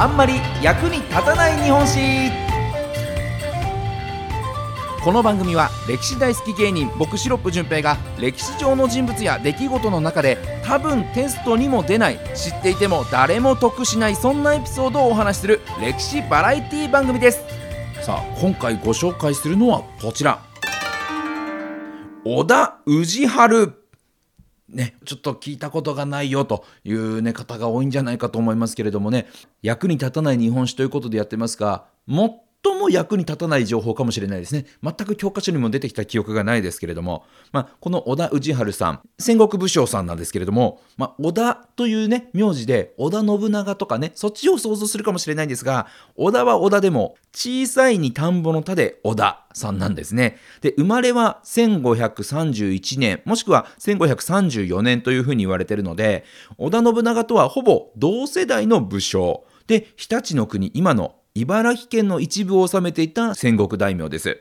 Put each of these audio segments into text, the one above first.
あんまり役に立たない日本史。この番組は歴史大好き芸人僕シロップ純平が歴史上の人物や出来事の中で多分テストにも出ない知っていても誰も得しないそんなエピソードをお話しする歴史バラエティ番組です。さあ今回ご紹介するのはこちら。織田氏春。ね、ちょっと聞いたことがないよという、ね、方が多いんじゃないかと思いますけれどもね役に立たない日本史ということでやってますがもっ最も役に立たない情報かもしれないですね。全く教科書にも出てきた記憶がないですけれども、まあ、この織田氏治さん、戦国武将さんなんですけれども、まあ、織田というね、名字で織田信長とかね、そっちを想像するかもしれないんですが、織田は織田でも、小さいに田んぼの田で織田さんなんですね。で、生まれは1531年、もしくは1534年というふうに言われているので、織田信長とはほぼ同世代の武将。で、日立の国、今の茨城県の一部を治めていた戦国大名です。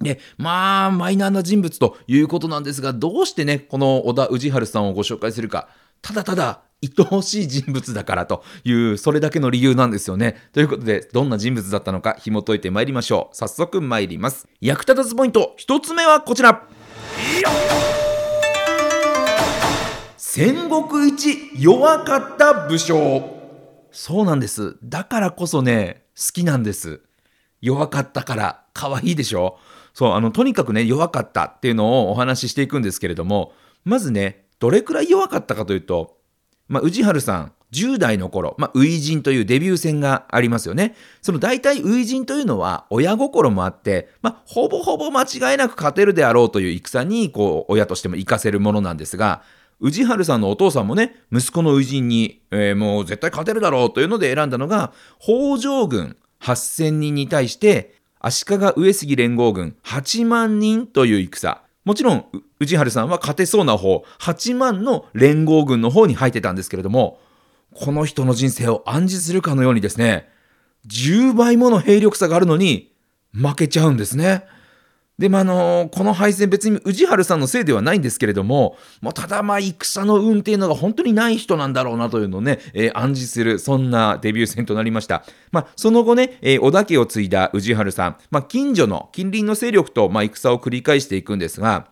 で、まあ、マイナーな人物ということなんですが、どうしてね、この織田氏治さんをご紹介するか、ただただ、愛おしい人物だからという、それだけの理由なんですよね。ということで、どんな人物だったのか紐解いてまいりましょう。早速参ります。役立たずポイント、一つ目はこちら。戦国一弱かった武将。そうなんです。だからこそね、きなんです。弱かったから可愛いでしょ？そう、あの、とにかくね、弱かったっていうのをお話ししていくんですけれども、まずね、どれくらい弱かったかというと、まあ、宇治春さん、10代の頃、まあ、初陣というデビュー戦がありますよね。その大体初陣というのは親心もあって、まあ、ほぼほぼ間違いなく勝てるであろうという戦に、こう、親としても活かせるものなんですが、宇治春さんのお父さんもね、息子の初陣に、えー、もう絶対勝てるだろうというので選んだのが、北条軍8000人に対して、足利上杉連合軍8万人という戦。もちろん、宇治春さんは勝てそうな方、8万の連合軍の方に入ってたんですけれども、この人の人生を暗示するかのようにですね、10倍もの兵力差があるのに負けちゃうんですね。で、まあ、のこの敗戦別に宇治原さんのせいではないんですけれども、まあ、ただまあ戦の運っていうのが本当にない人なんだろうなというのをね、えー、暗示するそんなデビュー戦となりました。まあ、その後ね、えー、織田家を継いだ宇治原さん、まあ、近所の近隣の勢力とまあ戦を繰り返していくんですが、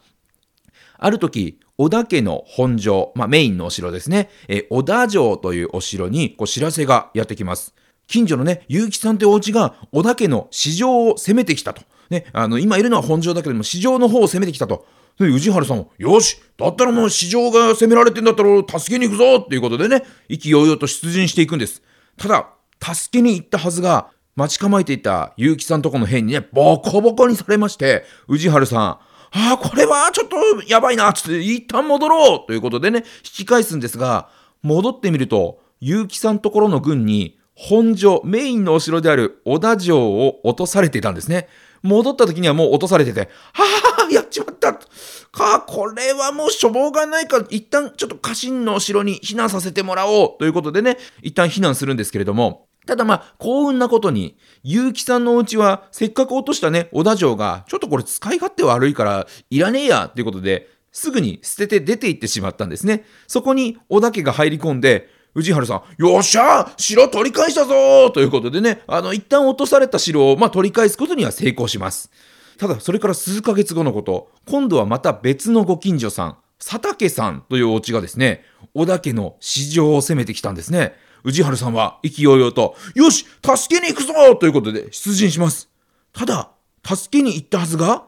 ある時、織田家の本城、まあ、メインのお城ですね、えー、織田城というお城にこう知らせがやってきます。近所のね、結城さんってお家が織田家の市場を攻めてきたと。ね、あの、今いるのは本城だけども、市場の方を攻めてきたと。で、宇治原さんも、よしだったらもう市場が攻められてんだったら助けに行くぞっていうことでね、意気揚々と出陣していくんです。ただ、助けに行ったはずが、待ち構えていた結城さんとこの兵にね、ボコボコにされまして、宇治原さん、ああ、これはちょっとやばいな、つって一旦戻ろうということでね、引き返すんですが、戻ってみると、結城さんところの軍に、本城、メインのお城である織田城を落とされていたんですね。戻った時にはもう落とされてて、はあ、やっちまったか、これはもうしょうがないか。ら、一旦ちょっと家臣の城に避難させてもらおう。ということでね、一旦避難するんですけれども、ただまあ、幸運なことに、結城さんのお家は、せっかく落としたね、小田城が、ちょっとこれ使い勝手悪いから、いらねえや、っていうことで、すぐに捨てて出て行ってしまったんですね。そこに小田家が入り込んで、宇治原さん、よっしゃ城取り返したぞということでね、あの、一旦落とされた城を、まあ、取り返すことには成功します。ただ、それから数ヶ月後のこと、今度はまた別のご近所さん、佐竹さんというお家がですね、小田家の市場を攻めてきたんですね。宇治原さんは意気揚々と、よし助けに行くぞということで出陣します。ただ、助けに行ったはずが、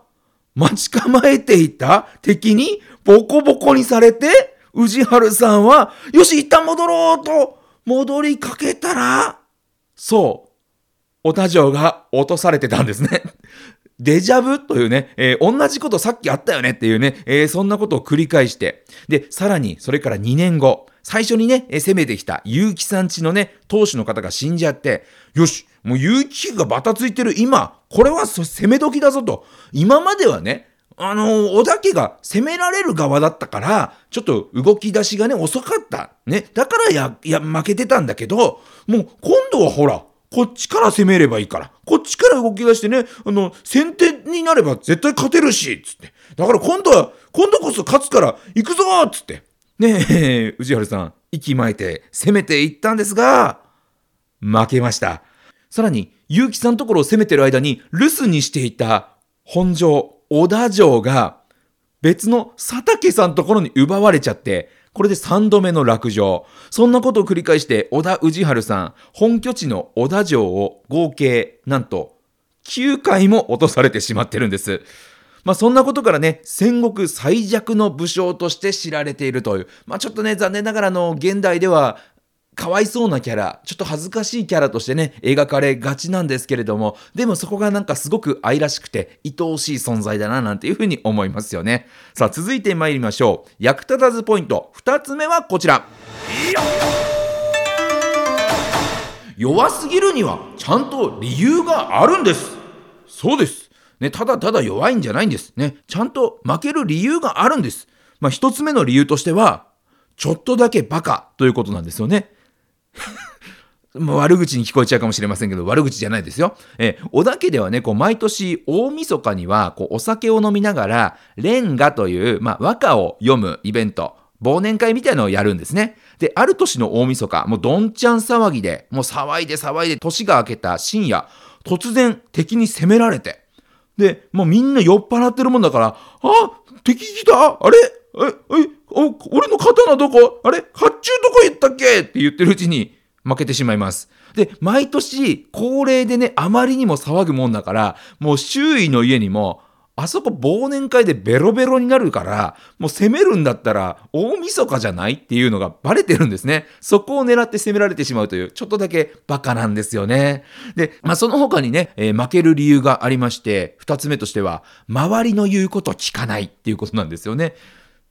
待ち構えていた敵にボコボコにされて、宇治春さんは、よし、一旦戻ろうと、戻りかけたら、そう、お田城が落とされてたんですね。デジャブというね、えー、同じことさっきあったよねっていうね、えー、そんなことを繰り返して、で、さらに、それから2年後、最初にね、攻めてきた結城さんちのね、当主の方が死んじゃって、よし、もう結城がバタついてる今、これは攻め時だぞと。今まではね、あの、小田家が攻められる側だったから、ちょっと動き出しがね、遅かった。ね。だからや、や、負けてたんだけど、もう今度はほら、こっちから攻めればいいから。こっちから動き出してね、あの、先手になれば絶対勝てるし、つって。だから今度は、今度こそ勝つから行くぞつって。ねえ、宇治原さん、息巻いて攻めていったんですが、負けました。さらに、結城さんところを攻めてる間に留守にしていた本城、小田城が別の佐竹さんのところに奪われちゃって、これで3度目の落城。そんなことを繰り返して、小田氏春さん、本拠地の小田城を合計、なんと、9回も落とされてしまってるんです。まあそんなことからね、戦国最弱の武将として知られているという、まあちょっとね、残念ながらの、現代では、かわいそうなキャラ、ちょっと恥ずかしいキャラとしてね、描かれがちなんですけれども、でもそこがなんかすごく愛らしくて、愛おしい存在だな、なんていうふうに思いますよね。さあ、続いて参りましょう。役立たずポイント。二つ目はこちら。弱すぎるにはちゃんと理由があるんです。そうです。ね、ただただ弱いんじゃないんです。ね、ちゃんと負ける理由があるんです。まあ、一つ目の理由としては、ちょっとだけバカということなんですよね。まあ悪口に聞こえちゃうかもしれませんけど、悪口じゃないですよ。えー小田家ではね、こう、毎年大晦日には、こう、お酒を飲みながら、レンガという、まあ、和歌を読むイベント、忘年会みたいなのをやるんですね。で、ある年の大晦日、もうどんちゃん騒ぎで、もう騒いで騒いで、年が明けた深夜、突然敵に攻められて、で、もうみんな酔っ払ってるもんだから、あ敵来た？あれ？え、え、お、俺の刀どこ？あれ？甲冑どこ行ったっけ？って言ってるうちに負けてしまいます。で、毎年恒例でね、あまりにも騒ぐもんだから、もう周囲の家にも、あそこ忘年会でベロベロになるから、もう攻めるんだったら大晦日じゃないっていうのがバレてるんですね。そこを狙って攻められてしまうという、ちょっとだけバカなんですよね。で、まあその他にね、えー負ける理由がありまして、二つ目としては、周りの言うこと聞かないっていうことなんですよね。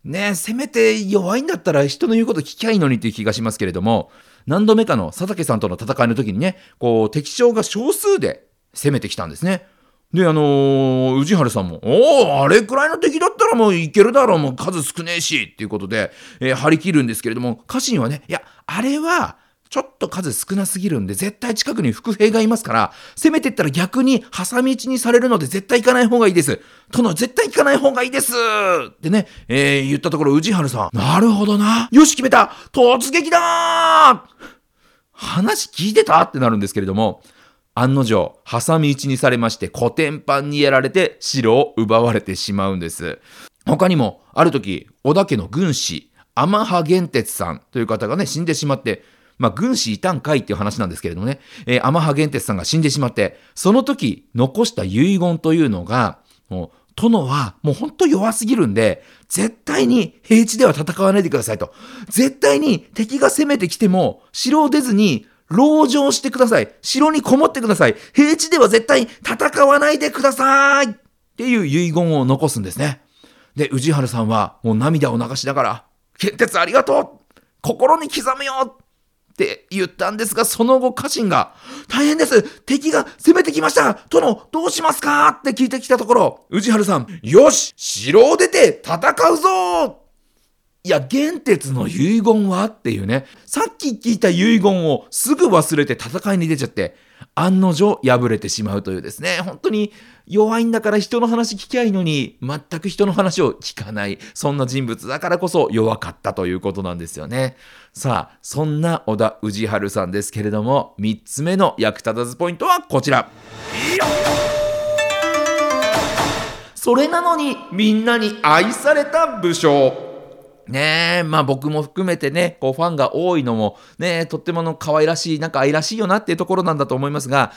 ね、せめて弱いんだったら人の言うこと聞きゃいいのにっていう気がしますけれども、何度目かの佐竹さんとの戦いの時にね、こう、敵将が少数で攻めてきたんですね。で、あのー、宇治原さんも、おお、あれくらいの敵だったらもういけるだろう、もう数少ねえし、っていうことで、えー張り切るんですけれども、家臣はね、いや、あれは、ちょっと数少なすぎるんで、絶対近くに伏兵がいますから、攻めてったら逆に挟み撃ちにされるので、絶対行かない方がいいです。殿、絶対行かない方がいいですってね、えー言ったところ、宇治原さん、なるほどな。よし、決めた突撃だー話聞いてた？ってなるんですけれども、案の定、挟み撃ちにされまして、コテンパンにやられて、城を奪われてしまうんです。他にも、ある時、織田家の軍師、天羽玄哲さんという方がね、死んでしまって、まあ、軍師いたんかいっていう話なんですけれどもね、えー天羽玄哲さんが死んでしまって、その時、残した遺言というのが、もう、殿はもう本当弱すぎるんで、絶対に平地では戦わないでくださいと。絶対に敵が攻めてきても、城を出ずに、籠城してください。城にこもってください。平地では絶対戦わないでくださいっていう遺言を残すんですね。で、宇治原さんはもう涙を流しながら、剣鉄ありがとう心に刻むよって言ったんですが、その後家臣が、大変です。敵が攻めてきました。殿、どうしますか？って聞いてきたところ、宇治原さん、よし城を出て戦うぞ。いや、玄鉄の遺言は？っていうね、さっき聞いた遺言をすぐ忘れて戦いに出ちゃって、案の定敗れてしまうというですね、本当に弱いんだから人の話聞きゃいいのに、全く人の話を聞かない、そんな人物だからこそ弱かったということなんですよね。さあ、そんな小田氏春さんですけれども、3つ目の役立たずポイントはこちら。それなのにみんなに愛された武将。ねえ、まあ僕も含めてね、こうファンが多いのも、ねとってもの可愛らしい、なんか愛らしいよなっていうところなんだと思いますが、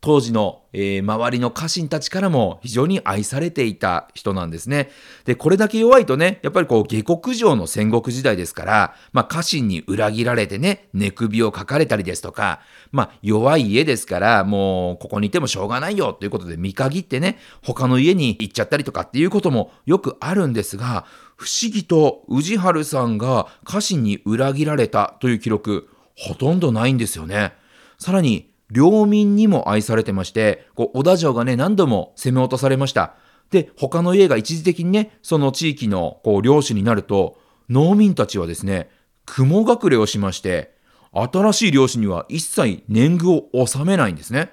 当時の、えー周りの家臣たちからも非常に愛されていた人なんですね。で、これだけ弱いとね、やっぱりこう下克上の戦国時代ですから、まあ家臣に裏切られてね、寝首をかかれたりですとか、まあ弱い家ですから、もうここにいてもしょうがないよということで見限ってね、他の家に行っちゃったりとかっていうこともよくあるんですが、不思議と宇治原さんが家臣に裏切られたという記録、ほとんどないんですよね。さらに、領民にも愛されてまして、こう、小田城がね、何度も攻め落とされました。で、他の家が一時的にね、その地域の、こう、領主になると、農民たちはですね、雲隠れをしまして、新しい領主には一切年貢を納めないんですね。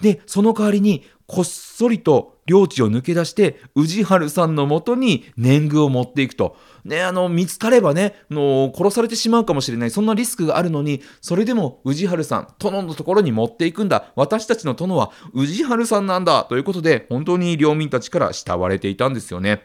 で、その代わりに、こっそりと領地を抜け出して氏治さんのもとに年貢を持っていくと。ね、あの見つかればねの殺されてしまうかもしれないそんなリスクがあるのにそれでも宇治さん殿のところに持っていくんだ私たちの殿は氏治さんなんだということで本当に領民たちから慕われていたんですよね。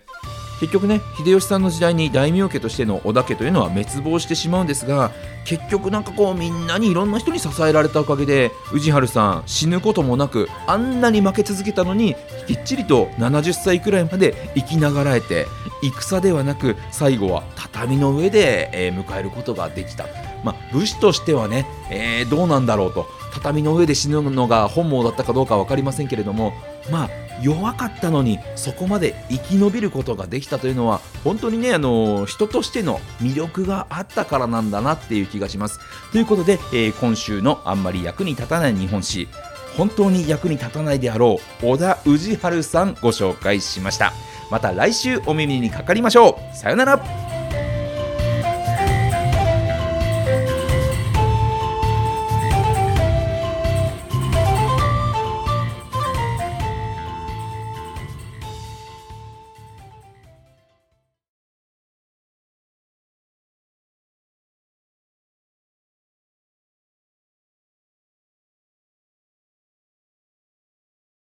結局ね秀吉さんの時代に大名家としての織田家というのは滅亡してしまうんですが結局なんかこうみんなにいろんな人に支えられたおかげで氏治さん死ぬこともなくあんなに負け続けたのにきっちりと70歳くらいまで生きながらえて戦ではなく最後は畳の上で、え、迎えることができた、まあ、武士としてはね、えー、どうなんだろうと。畳の上で死ぬのが本望だったかどうか分かりませんけれどもまあ弱かったのにそこまで生き延びることができたというのは本当にねあの人としての魅力があったからなんだなっていう気がします。ということで、えー、今週のあんまり役に立たない日本史本当に役に立たないであろう小田氏治さんご紹介しました。また来週お耳にかかりましょう。さよなら。